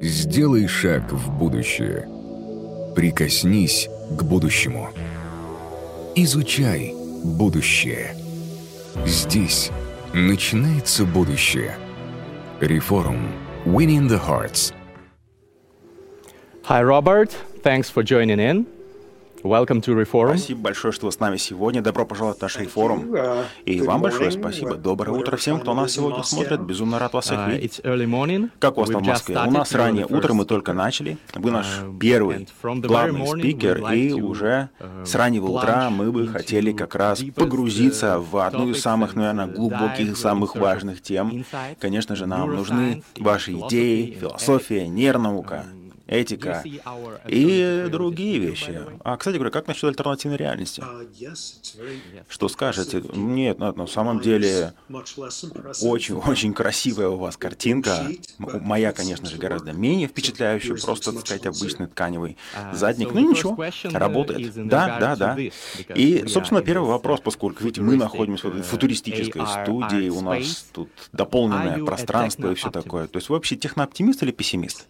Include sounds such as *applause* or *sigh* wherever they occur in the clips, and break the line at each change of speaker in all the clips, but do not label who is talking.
Сделай шаг в будущее. Прикоснись к будущему. Изучай будущее. Здесь начинается будущее. Реформ. Winning the Hearts.
Hi, Robert. Thanks for joining in. Welcome to Reform.
Спасибо большое, что вы с нами сегодня. Добро пожаловать в наш форум. И вам большое спасибо. Доброе утро всем, кто нас сегодня смотрит. Безумно рад вас всех
Uh,
видеть. Как у вас там в Москве? У нас раннее утро, мы только начали. Вы наш
Uh,
первый
the very
главный спикер, и уже
uh,
с раннего утра мы бы хотели как раз погрузиться в одну из самых, наверное, глубоких, самых важных тем. Конечно же, нам нужны ваши идеи, философия, нейронаука, этика и другие вещи. А, кстати говоря, как насчет альтернативной реальности? Что скажете? Нет, на на самом деле очень-очень красивая у вас картинка. Моя, конечно же, гораздо менее впечатляющая, просто, так сказать, обычный тканевый
Uh,
задник. Ну ничего,
uh,
работает. Да, да, да. И, собственно, первый вопрос, поскольку, видите, мы находимся в
uh,
футуристической студии, у нас тут дополненное пространство и все такое. То есть вы вообще технооптимист или пессимист?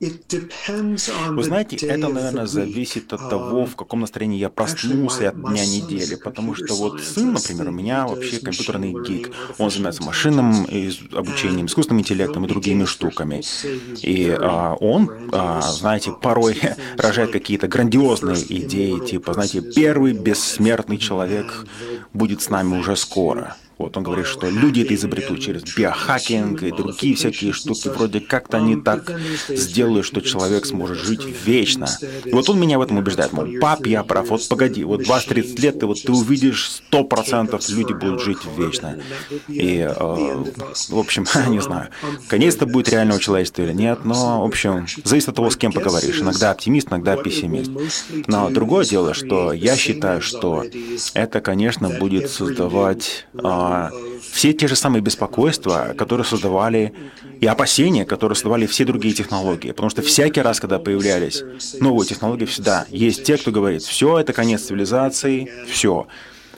Вы знаете, это, наверное, зависит от того, в каком настроении я проснулся от дня недели. Потому что вот сын, например, у меня вообще компьютерный гик. Он занимается машинным обучением, искусственным интеллектом и другими штуками. И а, он, а, знаете, порой *laughs* рожает какие-то грандиозные идеи, типа, знаете, первый бессмертный человек будет с нами уже скоро. Вот он говорит, что люди это изобретут через биохакинг и другие всякие штуки. Вроде как-то они так сделают, что человек сможет жить вечно. И вот он меня в этом убеждает. Мол, пап, я прав. Вот погоди, вот 20-30 лет, и вот ты увидишь 100% люди будут жить вечно. И, э, в общем, *laughs* не знаю, конец это будет реального человечества или нет, но, в общем, зависит от того, с кем поговоришь. Иногда оптимист, иногда пессимист. Но другое дело, что я считаю, что это, конечно, будет создавать а, все те же самые беспокойства, которые создавали, и опасения, которые создавали все другие технологии. Потому что всякий раз, когда появлялись новые технологии, всегда есть те, кто говорит, все, это конец цивилизации, все.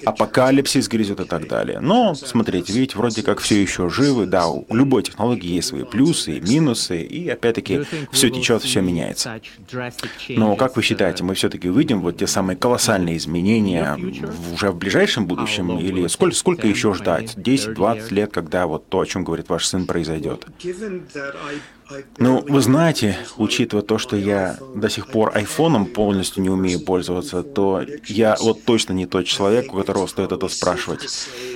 Апокалипсис грязет и так далее. Но, смотрите, видите, вроде как все еще живы, да, у любой технологии есть свои плюсы и минусы, и опять-таки все течет, все меняется. Но как вы считаете, мы все-таки увидим вот те самые колоссальные изменения уже в ближайшем будущем? Или сколько, сколько еще ждать? 10-20 лет, когда вот то, о чем говорит ваш сын, произойдет? Ну, вы знаете, учитывая то, что я до сих пор айфоном полностью не умею пользоваться, то я вот точно не тот человек, у которого стоит это спрашивать.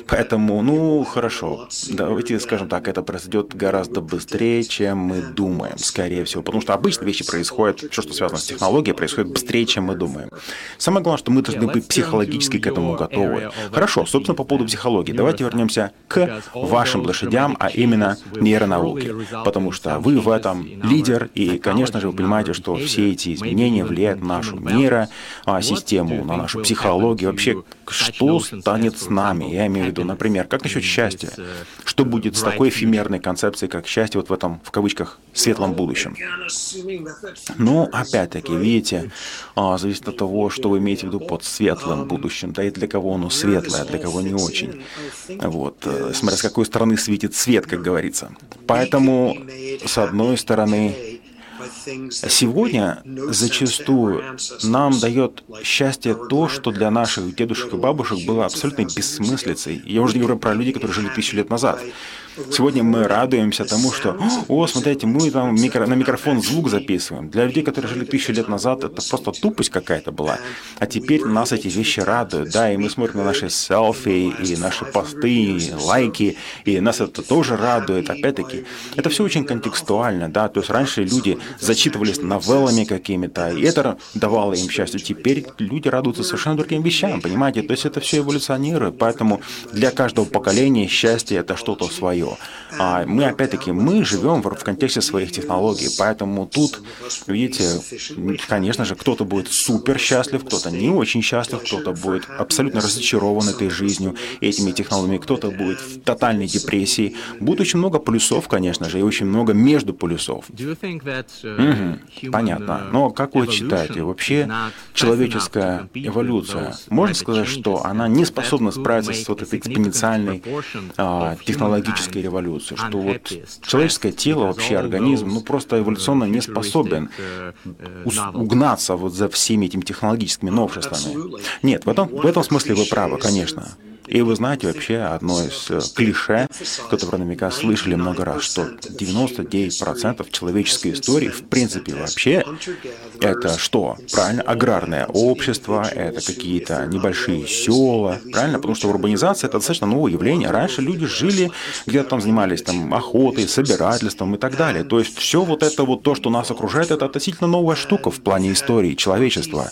Поэтому, ну, хорошо, давайте скажем так, это произойдет гораздо быстрее, чем мы думаем, скорее всего. Потому что обычно вещи происходят, все, что связано с технологией, происходит быстрее, чем мы думаем. Самое главное, что мы должны быть психологически к этому готовы. Хорошо, собственно, по поводу психологии. Давайте вернемся к вашим лошадям, а именно нейронауке. Потому что вы в этом лидер, и, конечно же, вы понимаете, что все эти изменения влияют на нашу нейросистему, на нашу психологию. Вообще, что станет с нами? Я имею в виду, например, как насчет счастья? Что будет с такой эфемерной концепцией, как счастье вот в этом, в кавычках, светлом будущем? Ну, опять-таки, видите, а, зависит от того, что вы имеете в виду под светлым будущим. Да и для кого оно светлое, а для кого не очень. Вот, э, смотря с какой стороны светит свет, как говорится. Поэтому, с одной стороны, Сегодня зачастую нам дает счастье то, что для наших дедушек и бабушек было абсолютной бессмыслицей. Я уже говорю про людей, которые жили тысячу лет назад. Сегодня мы радуемся тому, что, о, смотрите, мы там микро, на микрофон звук записываем. Для людей, которые жили тысячу лет назад, это просто тупость какая-то была. А теперь нас эти вещи радуют, да, и мы смотрим на наши селфи, и наши посты, и лайки, и нас это тоже радует. Опять-таки, это все очень контекстуально, да, то есть раньше люди зачитывались новеллами какими-то, и это давало им счастье. Теперь люди радуются совершенно другим вещам, понимаете? То есть это все эволюционирует, поэтому для каждого поколения счастье это что-то свое. А мы, опять-таки, мы живем в, в контексте своих технологий, поэтому тут, видите, конечно же, кто-то будет супер счастлив, кто-то не очень счастлив, кто-то будет абсолютно разочарован этой жизнью, этими технологиями, кто-то будет в тотальной депрессии. Будет очень много плюсов, конечно же, и очень много между полюсов. Угу, понятно. Но как вы считаете, вообще человеческая эволюция, можно сказать, что она не способна справиться с вот этой экспоненциальной а, технологической революцией, что вот человеческое тело, вообще организм, ну просто эволюционно не способен угнаться вот за всеми этими технологическими новшествами. Нет, в этом, в этом смысле вы правы, конечно. И вы знаете вообще одно из э, клише, которое наверняка слышали много раз, что 99% человеческой истории, в принципе, вообще, это что? Правильно? Аграрное общество, это какие-то небольшие села, правильно? Потому что урбанизация — это достаточно новое явление. Раньше люди жили, где-то там занимались там, охотой, собирательством и так далее. То есть все вот это вот то, что нас окружает, это относительно новая штука в плане истории человечества.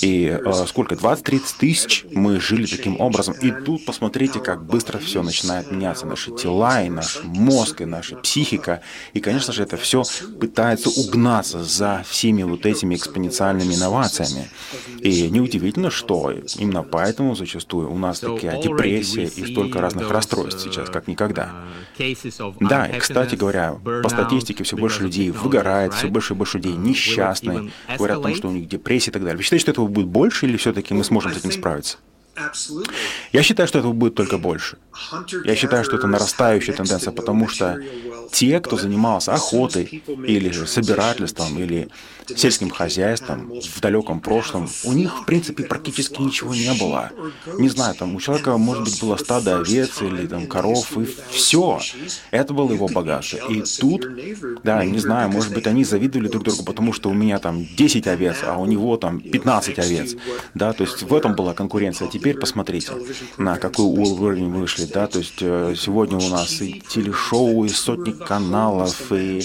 И э, сколько? 20-30 тысяч мы жили таким образом. И и тут посмотрите, как быстро все начинает меняться. Наши тела, и наш мозг, и наша психика. И, конечно же, это все пытается угнаться за всеми вот этими экспоненциальными инновациями. И неудивительно, что именно поэтому зачастую у нас такая депрессия и столько разных расстройств сейчас, как никогда. Да, и, кстати говоря, по статистике все больше людей выгорает, все больше и больше людей несчастны, говорят о том, что у них депрессия и так далее. Вы считаете, что этого будет больше или все-таки мы сможем с этим справиться? Я считаю, что этого будет только больше. Я считаю, что это нарастающая тенденция, потому что те, кто занимался охотой или же собирательством или сельским хозяйством в далеком прошлом, у них, в принципе, практически ничего не было. Не знаю, там у человека, может быть, было стадо овец или там коров, и все. Это было его богатство. И тут, да, не знаю, может быть, они завидовали друг другу, потому что у меня там 10 овец, а у него там 15 овец. Да, то есть в этом была конкуренция. А теперь посмотрите, на какой уровень вышли, да, то есть э, сегодня у нас и телешоу, и сотни каналов, и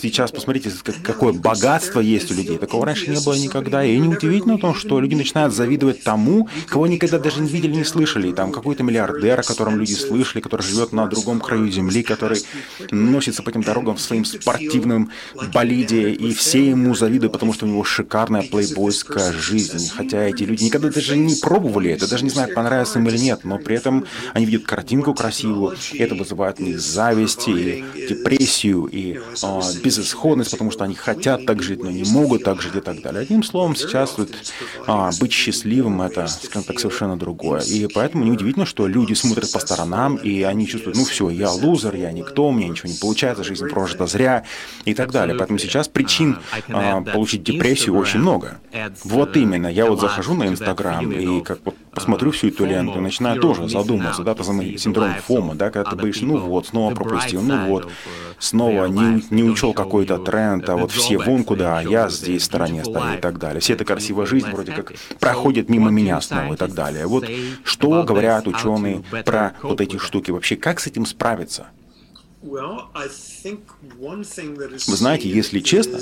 сейчас посмотрите, какое богатство есть у людей. Такого раньше не было никогда. И неудивительно то, что люди начинают завидовать тому, кого никогда даже не видели, не слышали. Там какой-то миллиардер, о котором люди слышали, который живет на другом краю земли, который носится по этим дорогам в своим спортивном болиде, и все ему завидуют, потому что у него шикарная плейбойская жизнь. Хотя эти люди никогда даже не пробовали это, даже не знают, понравится им или нет, но при этом они видят картинку красивую, и это вызывает у них зависть и депрессию и э, безысходность, потому что они хотят так жить, но не могут так жить и так далее. Одним словом, сейчас вот, э, быть счастливым это, скажем так, совершенно другое. И поэтому неудивительно, что люди смотрят по сторонам, и они чувствуют, ну все, я лузер, я никто, у меня ничего не получается, жизнь прожита зря и так далее. Поэтому сейчас причин э, получить депрессию очень много. Вот именно, я вот захожу на Инстаграм и как вот посмотрю всю эту ленту и начинаю тоже задумываться, да, это синдром ФОМа, да, когда ты боишься, ну вот, снова пропустил, ну вот, снова не, не учел какой-то тренд, а вот все вон куда, а я здесь в стороне стою и так далее. Все эта красивая жизнь вроде как проходит мимо меня снова и так далее. Вот что говорят ученые про вот эти штуки? Вообще, как с этим справиться? Вы знаете, если честно,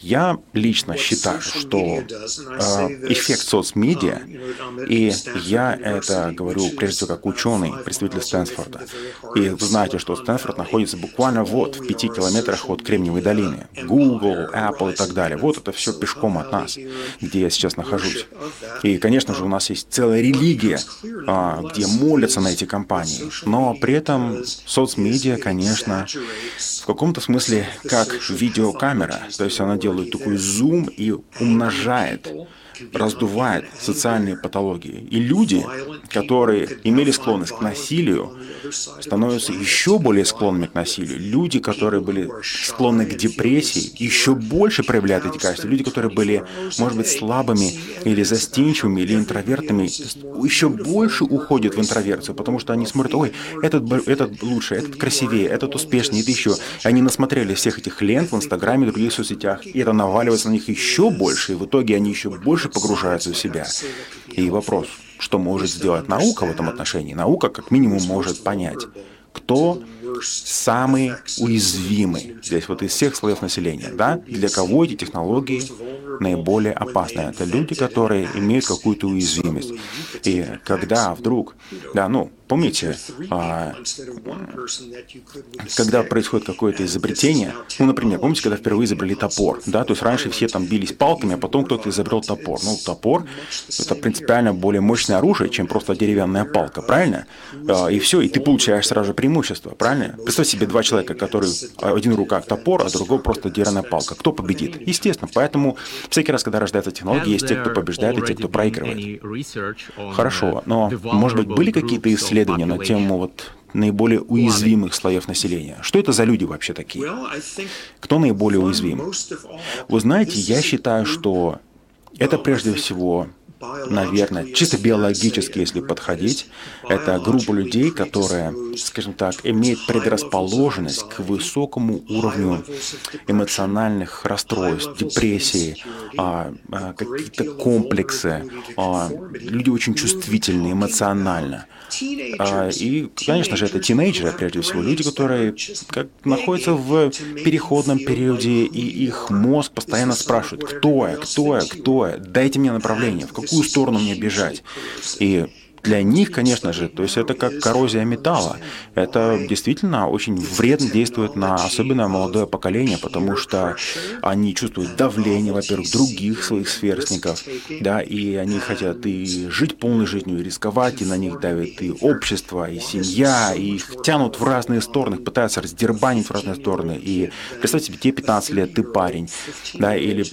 я лично считаю, что э, эффект соцмедиа, и я это говорю прежде всего как ученый, представитель Стэнфорда, и вы знаете, что Стэнфорд находится буквально вот в пяти километрах от Кремниевой долины, Google, Apple и так далее. Вот это все пешком от нас, где я сейчас нахожусь. И, конечно же, у нас есть целая религия, а, где молятся на эти компании, но при этом соцмедиа, конечно, в каком-то смысле как видеокамера, то есть она делает такой зум и умножает раздувает социальные патологии. И люди, которые имели склонность к насилию, становятся еще более склонными к насилию. Люди, которые были склонны к депрессии, еще больше проявляют эти качества. Люди, которые были, может быть, слабыми или застенчивыми, или интровертами, еще больше уходят в интроверцию, потому что они смотрят, ой, этот, этот лучше, этот красивее, этот успешнее, это еще. Они насмотрели всех этих лент в Инстаграме, других соцсетях, и это наваливается на них еще больше, и в итоге они еще больше погружаются в себя. И вопрос, что может сделать наука в этом отношении? Наука как минимум может понять, кто самый уязвимый здесь вот из всех слоев населения, да? Для кого эти технологии наиболее опасны. Это люди, которые имеют какую-то уязвимость. И когда вдруг, да, ну, помните, а, когда происходит какое-то изобретение, ну, например, помните, когда впервые изобрели топор, да, то есть раньше все там бились палками, а потом кто-то изобрел топор. Ну, топор — это принципиально более мощное оружие, чем просто деревянная палка, правильно? А, и все, и ты получаешь сразу же преимущество, правильно? Представь себе два человека, которые один в руках топор, а другой просто деревянная палка. Кто победит? Естественно. Поэтому всякий раз, когда рождается технология, есть те, кто побеждает, и те, кто проигрывает. Хорошо, но, может быть, были какие-то исследования на тему вот наиболее уязвимых слоев населения. Что это за люди вообще такие? Кто наиболее уязвим? Вы знаете, я считаю, что это прежде всего наверное, чисто биологически, если подходить, это группа людей, которая, скажем так, имеет предрасположенность к высокому уровню эмоциональных расстройств, депрессии, а, а, какие-то комплексы. А, люди очень чувствительны эмоционально. И, конечно же, это тинейджеры, прежде всего, люди, которые как, находятся в переходном периоде, и их мозг постоянно спрашивает, кто я, кто я, кто я, дайте мне направление, в какую сторону мне бежать. И для них, конечно же, то есть это как коррозия металла. Это действительно очень вредно действует на особенно молодое поколение, потому что они чувствуют давление, во-первых, других своих сверстников, да, и они хотят и жить полной жизнью, и рисковать, и на них давит и общество, и семья, и их тянут в разные стороны, пытаются раздербанить в разные стороны. И представьте себе, тебе 15 лет, ты парень, да, или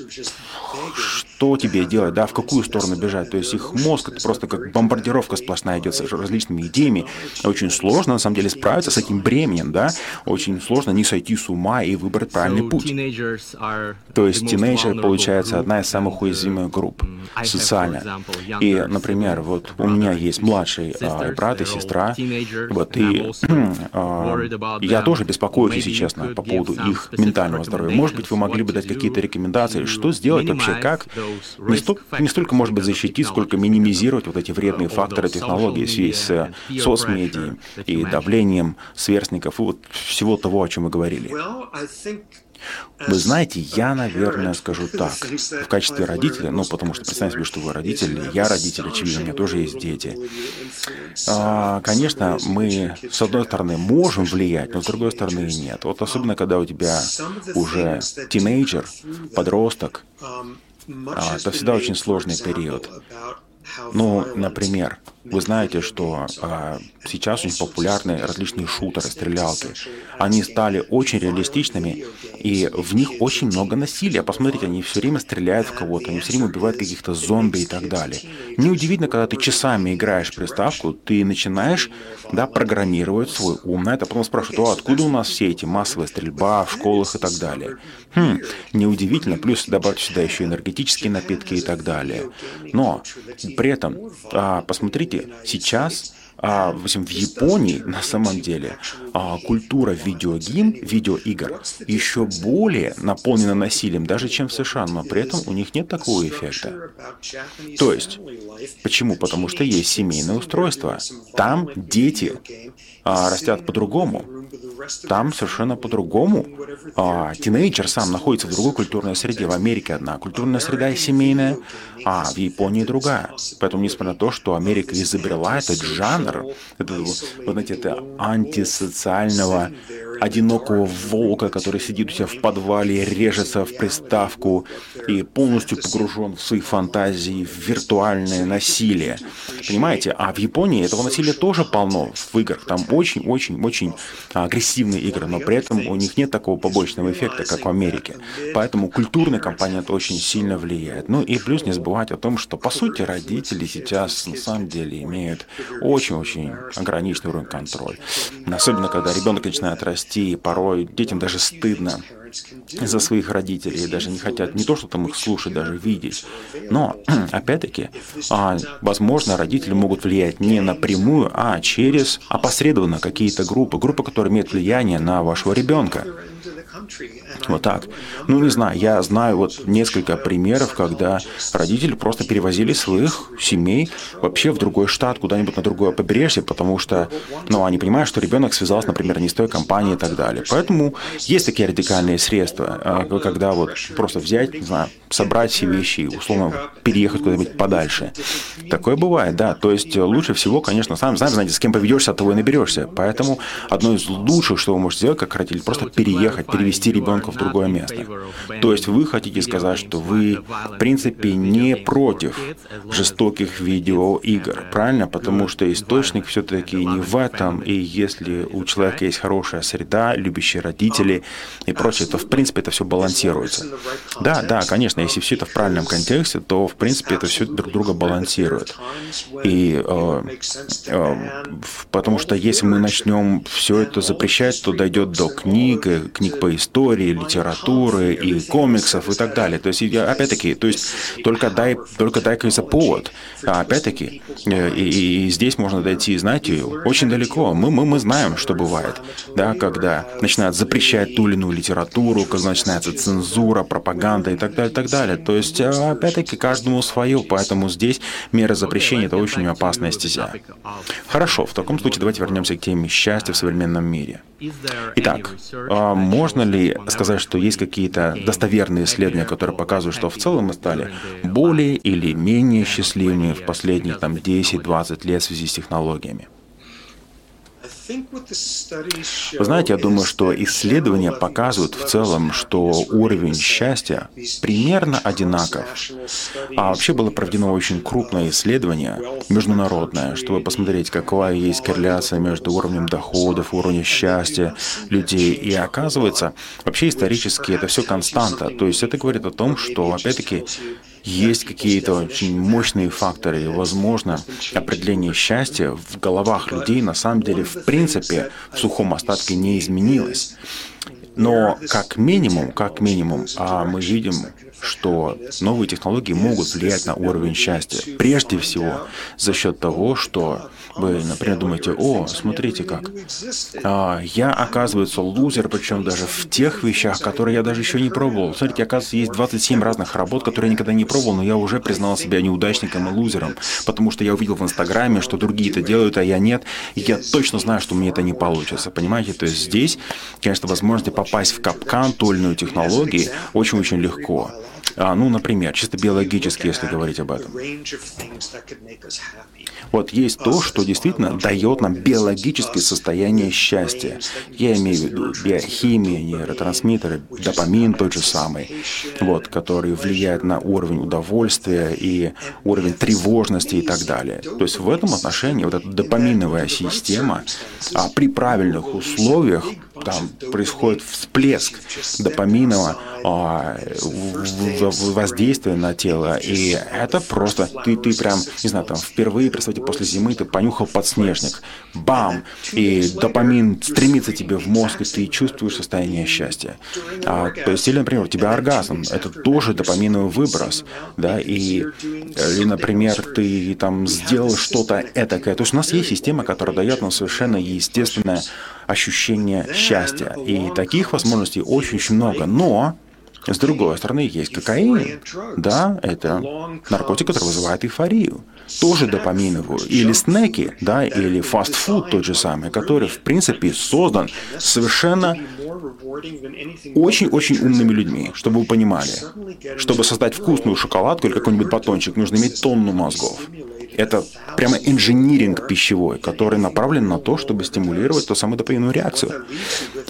что тебе делать, да, в какую сторону бежать. То есть их мозг это просто как бомбардировка сплошная идет с различными идеями. Очень сложно, на самом деле, справиться с этим бременем, да. Очень сложно не сойти с ума и выбрать правильный путь. То есть тинейджеры, получается, одна из самых уязвимых групп социально. И, например, вот у меня есть младший а, брат и сестра, вот, и *clears throat* а, я тоже беспокоюсь, если честно, по поводу их ментального здоровья. Может быть, вы могли бы дать какие-то рекомендации, что сделать вообще, как не, столько, не столько, может быть, защитить, сколько минимизировать вот эти вредные факторы технологий в связи с соцмедией и давлением сверстников и вот всего того, о чем мы говорили. Вы знаете, я, наверное, скажу так, в качестве родителя, ну, потому что представьте себе, что вы родители, я родитель, очевидно, у меня тоже есть дети. А, конечно, мы, с одной стороны, можем влиять, но с другой стороны, нет. Вот особенно, когда у тебя уже тинейджер, подросток, а, это всегда очень сложный период. Ну, например, вы знаете, что а, сейчас очень популярны различные шутеры, стрелялки. Они стали очень реалистичными, и в них очень много насилия. Посмотрите, они все время стреляют в кого-то, они все время убивают каких-то зомби и так далее. Неудивительно, когда ты часами играешь приставку, ты начинаешь да, программировать свой ум на это, потом спрашивают, о, откуда у нас все эти массовая стрельба в школах и так далее. Хм, неудивительно, плюс добавьте сюда еще энергетические напитки и так далее. Но при этом, а, посмотрите, Смотрите, сейчас а, в Японии на самом деле а, культура видеогейм, видеоигр еще более наполнена насилием, даже чем в США, но при этом у них нет такого эффекта. То есть, почему? Потому что есть семейное устройство. Там дети а, растят по-другому. Там совершенно по-другому. А, тинейджер сам находится в другой культурной среде. В Америке одна культурная среда семейная, а в Японии другая. Поэтому, несмотря на то, что Америка изобрела этот жанр, это, вы знаете, это антисоциального одинокого волка, который сидит у себя в подвале, режется в приставку и полностью погружен в свои фантазии, в виртуальное насилие. Понимаете? А в Японии этого насилия тоже полно в играх. Там очень-очень-очень агрессивные игры, но при этом у них нет такого побочного эффекта, как в Америке. Поэтому культурный компонент очень сильно влияет. Ну и плюс не забывать о том, что по сути родители сейчас на самом деле имеют очень-очень ограниченный уровень контроля. Особенно когда ребенок начинает расти, порой детям даже стыдно за своих родителей, даже не хотят не то, что там их слушать, даже видеть. Но, *clears throat* опять-таки, а, возможно, родители могут влиять не напрямую, а через опосредованно какие-то группы, группы, которые имеют влияние на вашего ребенка. Вот так. Ну, не знаю, я знаю вот несколько примеров, когда родители просто перевозили своих семей вообще в другой штат, куда-нибудь на другое побережье, потому что, ну, они понимают, что ребенок связался, например, не с той компанией и так далее. Поэтому есть такие радикальные средства, а, когда вот просто взять, не знаю, собрать все вещи и, условно, переехать куда-нибудь подальше. Такое бывает, да. То есть лучше всего, конечно, сами, сами знаете, с кем поведешься, от того и наберешься. Поэтому одно из лучших, что вы можете сделать, как родитель, просто переехать, перевести ребенка в другое место. То есть вы хотите сказать, что вы, в принципе, не против жестоких видеоигр, правильно? Потому что источник все-таки не в этом, и если у человека есть хорошая среда, любящие родители и прочее, то, в принципе, это все балансируется. Да, да, конечно, если все это в правильном контексте, то, в принципе, это все друг друга балансирует. И э, э, потому что если мы начнем все это запрещать, то дойдет до книг, книг по истории, литературы и комиксов и так далее. То есть, опять-таки, то есть только дай, только дай какой-то повод. А опять-таки, э, и, и здесь можно дойти, знаете, очень далеко. Мы, мы, мы знаем, что бывает, да, когда начинают запрещать ту или иную литературу, когда начинается цензура, пропаганда и так далее, и так далее. То есть, э, опять-таки, каждому свое, поэтому здесь мера запрещения – это очень опасная стезя. Хорошо, в таком случае давайте вернемся к теме счастья в современном мире. Итак, а можно ли сказать, что есть какие-то достоверные исследования, которые показывают, что в целом мы стали более или менее счастливыми в последние там, 10-20 лет в связи с технологиями? Вы знаете, я думаю, что исследования показывают в целом, что уровень счастья примерно одинаков. А вообще было проведено очень крупное исследование, международное, чтобы посмотреть, какая есть корреляция между уровнем доходов, уровнем счастья людей. И оказывается, вообще исторически это все константа. То есть это говорит о том, что, опять-таки, есть какие-то очень мощные факторы, и, возможно, определение счастья в головах людей на самом деле в принципе в сухом остатке не изменилось. Но как минимум, как минимум, а мы видим, что новые технологии могут влиять на уровень счастья. Прежде всего за счет того, что вы, например, думаете, о, смотрите как, а, я, оказывается, лузер, причем даже в тех вещах, которые я даже еще не пробовал. Смотрите, оказывается, есть 27 разных работ, которые я никогда не пробовал, но я уже признал себя неудачником и лузером, потому что я увидел в Инстаграме, что другие это делают, а я нет, и я точно знаю, что мне это не получится, понимаете? То есть здесь, конечно, возможность попасть в капкан той технологии очень-очень легко. А, ну, например, чисто биологически, если говорить об этом. Вот есть то, что действительно дает нам биологическое состояние счастья. Я имею в виду биохимия, нейротрансмиттеры, допамин тот же самый, вот, который влияет на уровень удовольствия и уровень тревожности и так далее. То есть в этом отношении вот эта допаминовая система а при правильных условиях там происходит всплеск допаминового а, воздействия на тело, и это просто ты, ты прям, не знаю, там впервые, представьте, после зимы ты понюхал подснежник, бам, и допамин стремится тебе в мозг, и ты чувствуешь состояние счастья. А, то есть, или, например, у тебя оргазм, это тоже допаминовый выброс, да, и, или, например, ты там сделал что-то этакое. То есть у нас есть система, которая дает нам совершенно естественное ощущение счастья. И таких возможностей очень-очень много. Но с другой стороны, есть кокаин. Да, это наркотик, который вызывает эйфорию. Тоже допаминовую. Или снеки, да, или фастфуд тот же самый, который, в принципе, создан совершенно очень-очень умными людьми, чтобы вы понимали. Чтобы создать вкусную шоколадку или какой-нибудь батончик, нужно иметь тонну мозгов. Это прямо инжиниринг пищевой, который направлен на то, чтобы стимулировать ту самую допаминовую реакцию.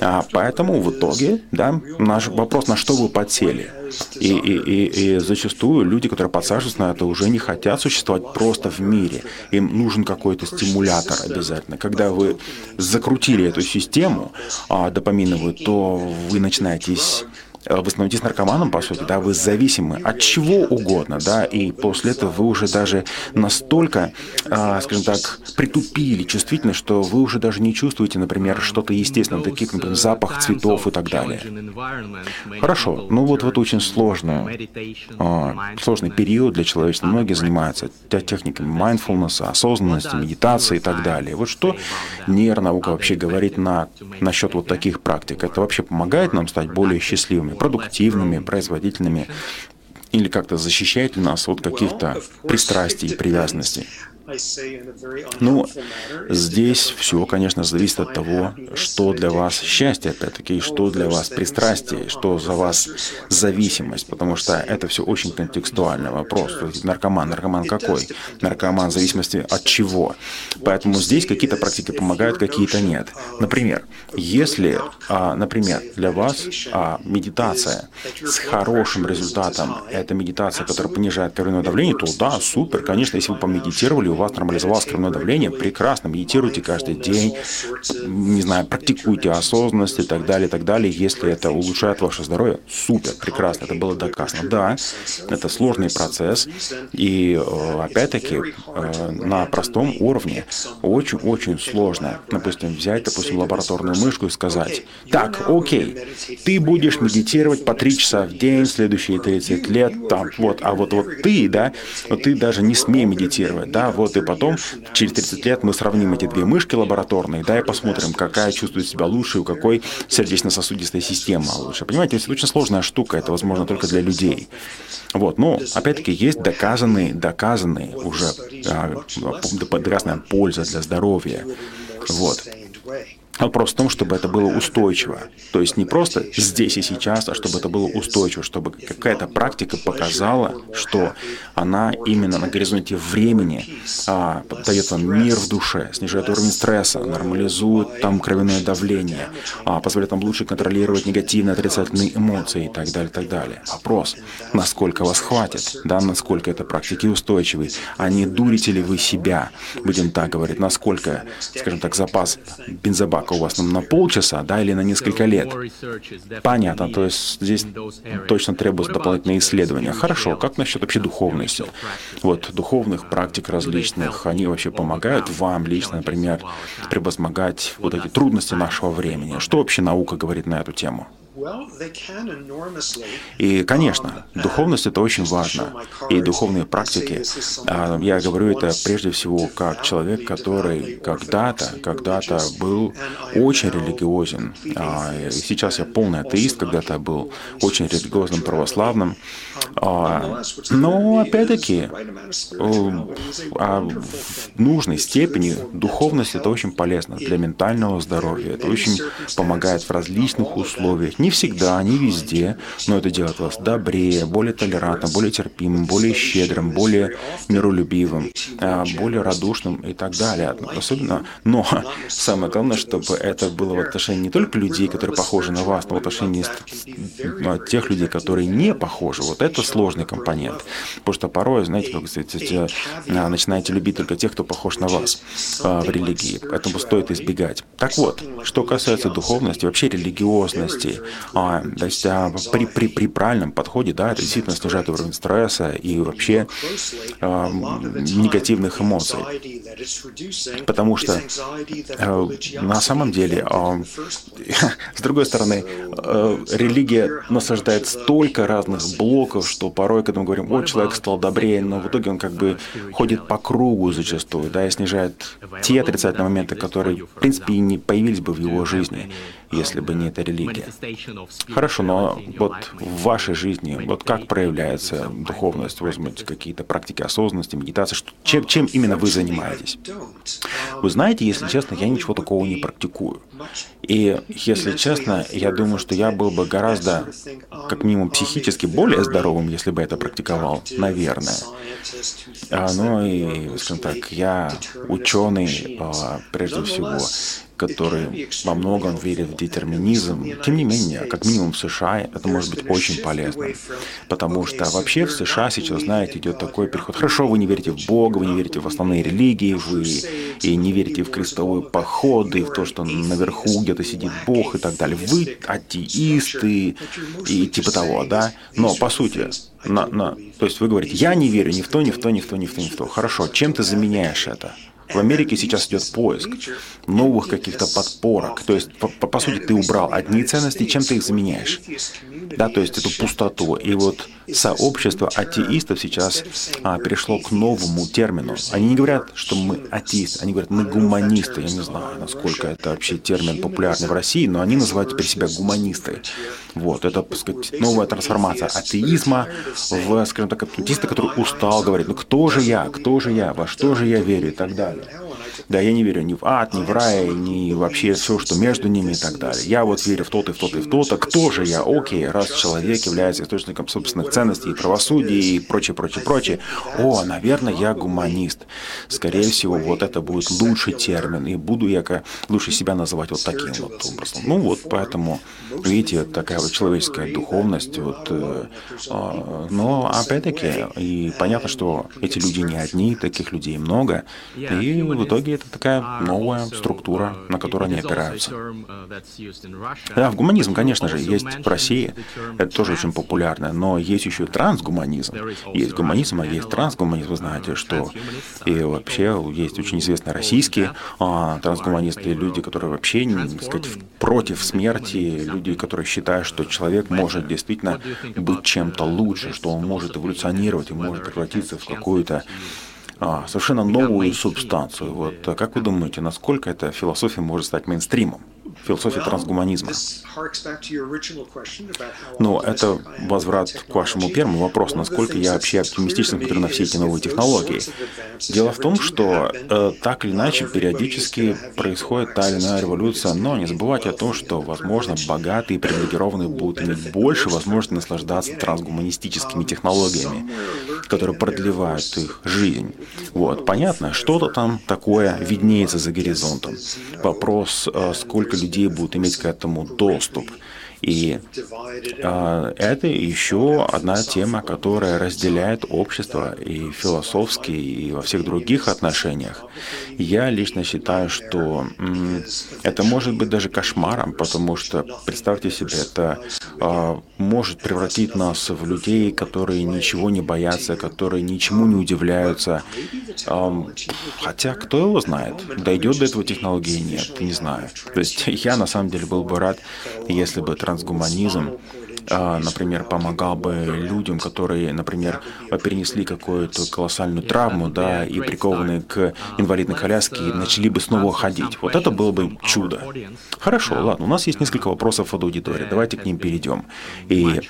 А поэтому в итоге, да, наш вопрос, на что вы подсели. И, и, и, и зачастую люди, которые подсаживаются на это, уже не хотят существовать просто в мире. Им нужен какой-то стимулятор обязательно. Когда вы закрутили эту систему а, допаминовую, то вы начинаете вы становитесь наркоманом, по сути, да, вы зависимы от чего угодно, да, и после этого вы уже даже настолько, а, скажем так, притупили чувствительность, что вы уже даже не чувствуете, например, что-то естественное, такие, например, запах цветов и так далее. Хорошо, ну вот в это очень сложно, а, сложный период для человечества. Многие занимаются техниками mindfulness, осознанности, медитации и так далее. Вот что нейронаука вообще говорит на, насчет вот таких практик? Это вообще помогает нам стать более счастливыми, продуктивными, производительными или как-то защищает нас от каких-то пристрастий и привязанностей? Ну, здесь все, конечно, зависит от того, что для вас счастье, опять-таки, что для вас пристрастие, что за вас зависимость, потому что это все очень контекстуальный вопрос. Наркоман, наркоман какой? Наркоман в зависимости от чего? Поэтому здесь какие-то практики помогают, какие-то нет. Например, если, а, например, для вас а, медитация с хорошим результатом, это медитация, которая понижает кровяное давление, то да, супер, конечно, если вы помедитировали, у вас нормализовалось кровяное давление, прекрасно, медитируйте каждый день, не знаю, практикуйте осознанность и так далее, и так далее. Если это улучшает ваше здоровье, супер, прекрасно, это было доказано. Да, это сложный процесс, и э, опять-таки э, на простом уровне очень-очень сложно, допустим, взять, допустим, лабораторную мышку и сказать, так, окей, ты будешь медитировать по 3 часа в день следующие 30 лет, там, вот, а вот, вот ты, да, вот ты даже не смей медитировать, да, вот вот и потом, через 30 лет, мы сравним эти две мышки лабораторные, да, и посмотрим, какая чувствует себя лучше, у какой сердечно-сосудистая система лучше. Понимаете, это очень сложная штука, это возможно только для людей. Вот, но, опять-таки, есть доказанные, доказанные уже а, доказанная польза для здоровья. Вот. Вопрос в том, чтобы это было устойчиво. То есть не просто здесь и сейчас, а чтобы это было устойчиво, чтобы какая-то практика показала, что она именно на горизонте времени а, дает вам мир в душе, снижает уровень стресса, нормализует там кровяное давление, а, позволяет вам лучше контролировать негативные, отрицательные эмоции и так далее, так далее. Вопрос, насколько вас хватит, да, насколько это практики устойчивы, а не дурите ли вы себя, будем так говорить, насколько, скажем так, запас бензобака собака у вас на, полчаса, да, или на несколько лет. Понятно, то есть здесь точно требуются дополнительные исследования. Хорошо, как насчет вообще духовности? Вот духовных практик различных, они вообще помогают вам лично, например, превозмогать вот эти трудности нашего времени. Что вообще наука говорит на эту тему? И, конечно, духовность это очень важно. И духовные практики, а, я говорю это прежде всего как человек, который когда-то, когда-то был очень религиозен. А, сейчас я полный атеист, когда-то был очень религиозным православным. А, но, опять-таки, в нужной степени духовность это очень полезно для ментального здоровья. Это очень помогает в различных условиях не всегда, не везде, но это делает вас добрее, более толерантным, более терпимым, более щедрым, более миролюбивым, а, более радушным и так далее. Особенно, но *laughs* самое главное, чтобы это было в отношении не только людей, которые похожи на вас, но в отношении а, тех людей, которые не похожи. Вот это сложный компонент. Потому что порой, знаете, как сказать, а, начинаете любить только тех, кто похож на вас в религии. Поэтому стоит избегать. Так вот, что касается духовности, вообще религиозности, а, то есть а, при, при, при правильном подходе, да, это действительно снижает уровень стресса и вообще а, негативных эмоций. Потому что а, на самом деле, а, *laughs* с другой стороны, а, религия насаждает столько разных блоков, что порой, когда мы говорим, о, человек стал добрее, но в итоге он как бы ходит по кругу зачастую, да, и снижает те отрицательные моменты, которые, в принципе, и не появились бы в его жизни, если бы не эта религия. Хорошо, но вот в вашей жизни, вот как проявляется духовность, возьмите какие-то практики осознанности, медитации, что, чем, чем именно вы занимаетесь? Вы знаете, если честно, я ничего такого не практикую. И, *laughs* если честно, я думаю, что я был бы гораздо, как минимум, психически более здоровым, если бы это практиковал, наверное. А, ну и, скажем так, я ученый, а, прежде всего, который во многом верит в детерминизм. Тем не менее, как минимум в США это может быть очень полезно. Потому что вообще в США сейчас, знаете, идет такой переход. Хорошо, вы не верите в Бога, вы не верите в основные религии, вы и не верите в крестовые походы, в то, что наверху где-то сидит Бог и так далее. Вы атеисты и типа того, да? Но по сути, на, на, то есть вы говорите, я не верю ни в то, ни в то, ни в то, ни в то, ни в то. Хорошо, чем ты заменяешь это? В Америке сейчас идет поиск новых каких-то подпорок. То есть, по, по, сути, ты убрал одни ценности, чем ты их заменяешь? Да, то есть эту пустоту. И вот сообщество атеистов сейчас а, перешло к новому термину. Они не говорят, что мы атеисты, они говорят, мы гуманисты. Я не знаю, насколько это вообще термин популярный в России, но они называют теперь себя гуманисты. Вот, это, так сказать, новая трансформация атеизма в, скажем так, атеиста, который устал, говорит, ну кто же я, кто же я, во что же я верю и так далее. Да, я не верю ни в ад, ни в рай, ни вообще все, что между ними и так далее. Я вот верю в тот и в тот и в тот. А кто же я? Окей, раз человек является источником собственных ценностей и правосудия и прочее, прочее, прочее. О, наверное, я гуманист. Скорее всего, вот это будет лучший термин. И буду я лучше себя называть вот таким вот образом. Ну вот, поэтому, видите, такая вот человеческая духовность. Вот, э, э, но опять-таки, и понятно, что эти люди не одни, таких людей много. И в итоге это такая новая структура, на которую они опираются. Да, в гуманизм, конечно же, есть в России, это тоже очень популярно, но есть еще трансгуманизм. Есть гуманизм, а есть трансгуманизм, вы знаете, что и вообще есть очень известные российские а, трансгуманисты, люди, которые вообще, так сказать, против смерти, люди, которые считают, что человек может действительно быть чем-то лучше, что он может эволюционировать и может превратиться в какую-то а, совершенно новую субстанцию. Вот как вы думаете, насколько эта философия может стать мейнстримом? Философии трансгуманизма. Но это возврат к вашему первому вопросу, насколько я вообще оптимистичен, смотрю на все эти новые технологии. Дело в том, что э, так или иначе периодически происходит та или иная революция, но не забывайте о том, что, возможно, богатые и привилегированные будут иметь больше возможности наслаждаться трансгуманистическими технологиями, которые продлевают их жизнь. Вот, понятно, что-то там такое виднеется за горизонтом. Вопрос, э, сколько людей будут иметь к этому доступ. И э, это еще одна тема, которая разделяет общество и философски, и во всех других отношениях. Я лично считаю, что м, это может быть даже кошмаром, потому что, представьте себе, это э, может превратить нас в людей, которые ничего не боятся, которые ничему не удивляются. Э, хотя, кто его знает, дойдет до этого технологии нет, не знаю. То есть я на самом деле был бы рад, если бы трансгуманизм например, помогал бы людям, которые, например, перенесли какую-то колоссальную травму, да, и прикованы к инвалидной коляске, и начали бы снова ходить. Вот это было бы чудо. Хорошо, ладно, у нас есть несколько вопросов от аудитории, давайте к ним перейдем. И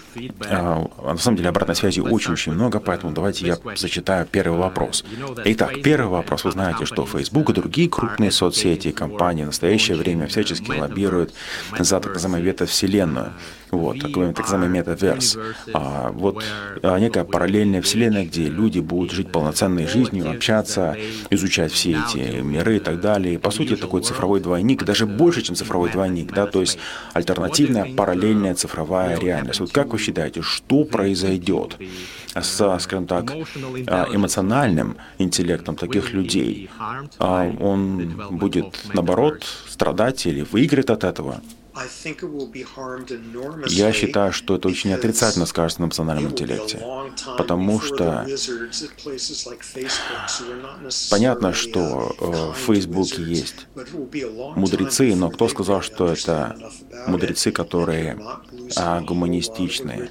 а, на самом деле обратной связи очень-очень много, поэтому давайте я зачитаю первый вопрос. Итак, первый вопрос. Вы знаете, что Facebook и другие крупные соцсети и компании в настоящее время всячески лоббируют за так называемую ветовселенную. Вот, так называемый метаверс. А, вот а, некая параллельная вселенная, где люди будут жить полноценной жизнью, общаться, изучать все эти миры и так далее. И, по сути, такой цифровой двойник, даже больше, чем цифровой двойник, да, то есть альтернативная параллельная цифровая реальность. Вот как вы считаете, что произойдет с, скажем так, а, эмоциональным интеллектом таких людей? А, он будет, наоборот, страдать или выиграет от этого? Я считаю, что это очень отрицательно скажется на национальном интеллекте, потому что понятно, что в Фейсбуке есть мудрецы, но кто сказал, что это мудрецы, которые а, гуманистичные,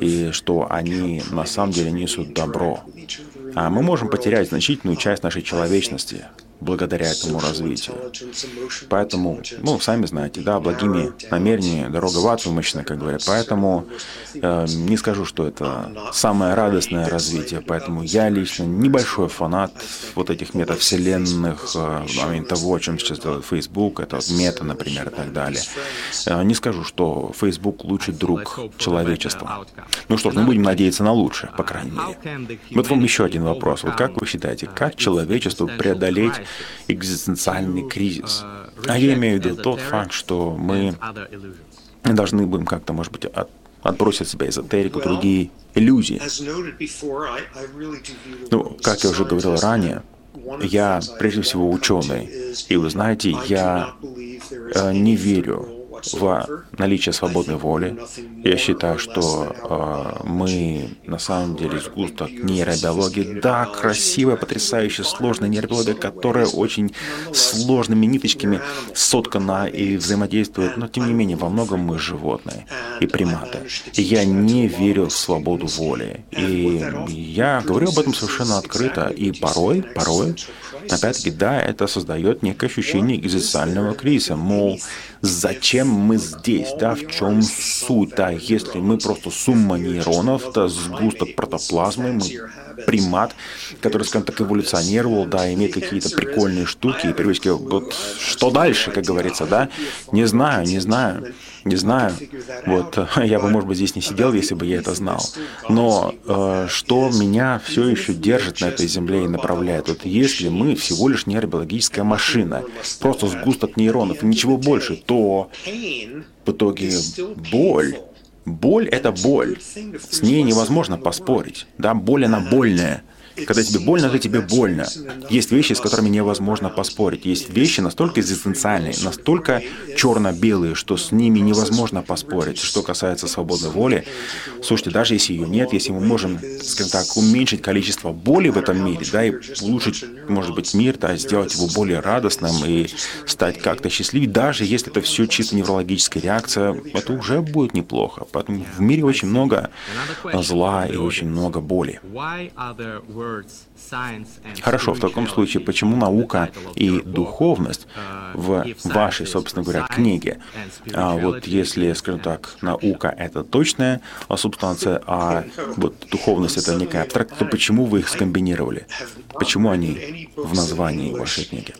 и что они на самом деле несут добро. А мы можем потерять значительную часть нашей человечности, благодаря этому развитию. Поэтому, ну, сами знаете, да, благими намерениями дорога в ад вымощена, как говорят. Поэтому э, не скажу, что это самое радостное развитие. Поэтому я лично небольшой фанат вот этих метавселенных, э, того, о чем сейчас делает Facebook, это вот мета, например, и так далее. Э, не скажу, что Facebook лучший друг человечества. Ну что ж, мы будем надеяться на лучшее, по крайней мере. Вот вам еще один вопрос. Вот как вы считаете, как человечеству преодолеть экзистенциальный кризис. А я имею в виду тот факт, что мы должны будем как-то, может быть, от, отбросить от себя эзотерику, другие иллюзии. Ну, как я уже говорил ранее, я прежде всего ученый. И вы знаете, я э, не верю в наличие свободной воли. Я считаю, что э, мы на самом деле сгусток нейробиологии. Да, красивая, потрясающая, сложная нейробиология, которая очень сложными ниточками соткана и взаимодействует, но тем не менее во многом мы животные и приматы. И я не верю в свободу воли. И я говорю об этом совершенно открыто. И порой, порой, опять-таки, да, это создает некое ощущение экзистенциального кризиса. Мол, зачем мы здесь, да, в чем суть, да, если мы просто сумма нейронов, да, сгусток протоплазмы, мы примат, который, скажем так, эволюционировал, да, имеет какие-то прикольные штуки и привычки. Вот что дальше, как говорится, да? Не знаю, не знаю, не знаю. Вот *laughs* я бы, может быть, здесь не сидел, если бы я это знал. Но э, что меня все еще держит на этой земле и направляет, вот если мы всего лишь нейробиологическая машина, просто сгусток нейронов и ничего больше, то в итоге боль Боль — это боль. С ней невозможно поспорить. Да, боль, она больная. Когда тебе больно, то тебе больно. Есть вещи, с которыми невозможно поспорить. Есть вещи настолько экзистенциальные, настолько черно-белые, что с ними невозможно поспорить. Что касается свободной воли, слушайте, даже если ее нет, если мы можем, скажем так, уменьшить количество боли в этом мире, да, и улучшить, может быть, мир, да, сделать его более радостным и стать как-то счастливее, даже если это все чисто неврологическая реакция, это уже будет неплохо. Поэтому в мире очень много зла и очень много боли. words. Хорошо, в таком случае, почему наука и духовность в вашей, собственно говоря, книге? А вот если, скажем так, наука — это точная субстанция, а вот духовность — это некая абстракция, то почему вы их скомбинировали? Почему они в названии вашей книги?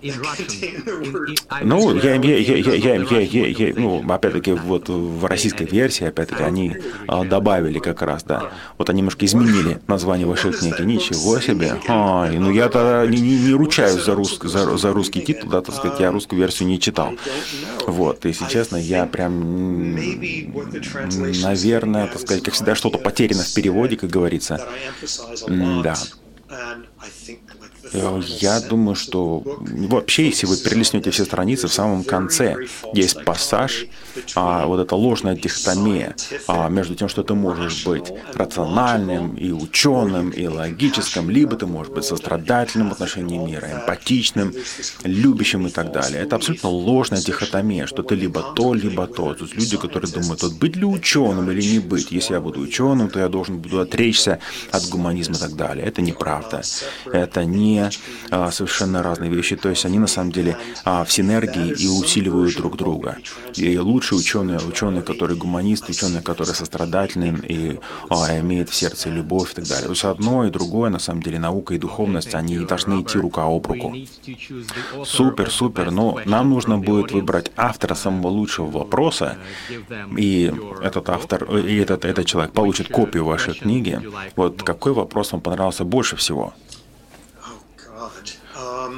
Ну, я, я, я, я, я, я, я, я ну, опять-таки, вот в российской версии, опять-таки, они а, добавили как раз, да, вот они немножко изменили название вашей книги. Ничего себе. Ой, ну я-то не, не, не ручаюсь за, рус, за, за русский титул, да, так сказать, я русскую версию не читал. Вот, если честно, я прям, наверное, так сказать, как всегда, что-то потеряно в переводе, как говорится. Да. Э, я думаю, что вообще, если вы перелистнете все страницы, в самом конце есть пассаж, а, вот эта ложная дихотомия а, между тем, что ты можешь быть рациональным и ученым, и логическим, либо ты можешь быть сострадательным в отношении мира, эмпатичным, любящим и так далее. Это абсолютно ложная дихотомия, что ты либо то, либо то. Тут люди, которые думают, вот быть ли ученым или не быть. Если я буду ученым, то я должен буду отречься от гуманизма и так далее. Это неправда. Это не а, совершенно разные вещи. То есть они на самом деле а, в синергии и усиливают друг друга. И лучшие ученые, ученые, которые гуманисты, ученые, которые сострадательны и а, имеют в сердце любовь и так далее. То есть одно и другое, на самом деле, наука и духовность, они должны идти рука об руку. Супер, супер. Но нам нужно будет выбрать автора самого лучшего вопроса, и этот автор, и этот, этот человек получит копию вашей книги. Вот какой вопрос вам понравился больше всего?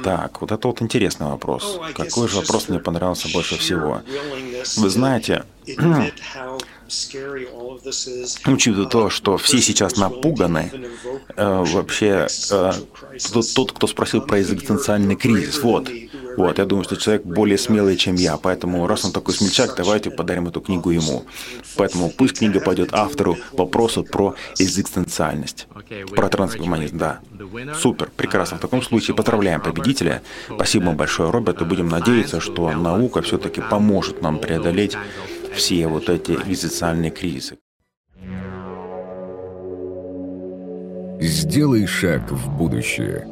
Так, вот это вот интересный вопрос. Какой же вопрос мне понравился больше всего? Вы знаете, *clears throat* Учитывая то, что все сейчас напуганы, э, вообще э, тот, кто спросил про экзистенциальный кризис, вот, вот, я думаю, что человек более смелый, чем я, поэтому раз он такой смельчак, давайте подарим эту книгу ему. Поэтому пусть книга пойдет автору вопросу про экзистенциальность, про трансгуманизм, да. Супер, прекрасно. В таком случае поздравляем победителя. Спасибо вам большое, Роберт, и будем надеяться, что наука все-таки поможет нам преодолеть все вот эти экзистенциальные кризисы.
Сделай шаг в будущее.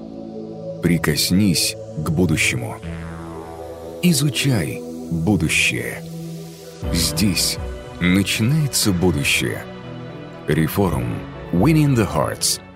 Прикоснись к будущему. Изучай будущее. Здесь начинается будущее. Реформ. Winning the Hearts –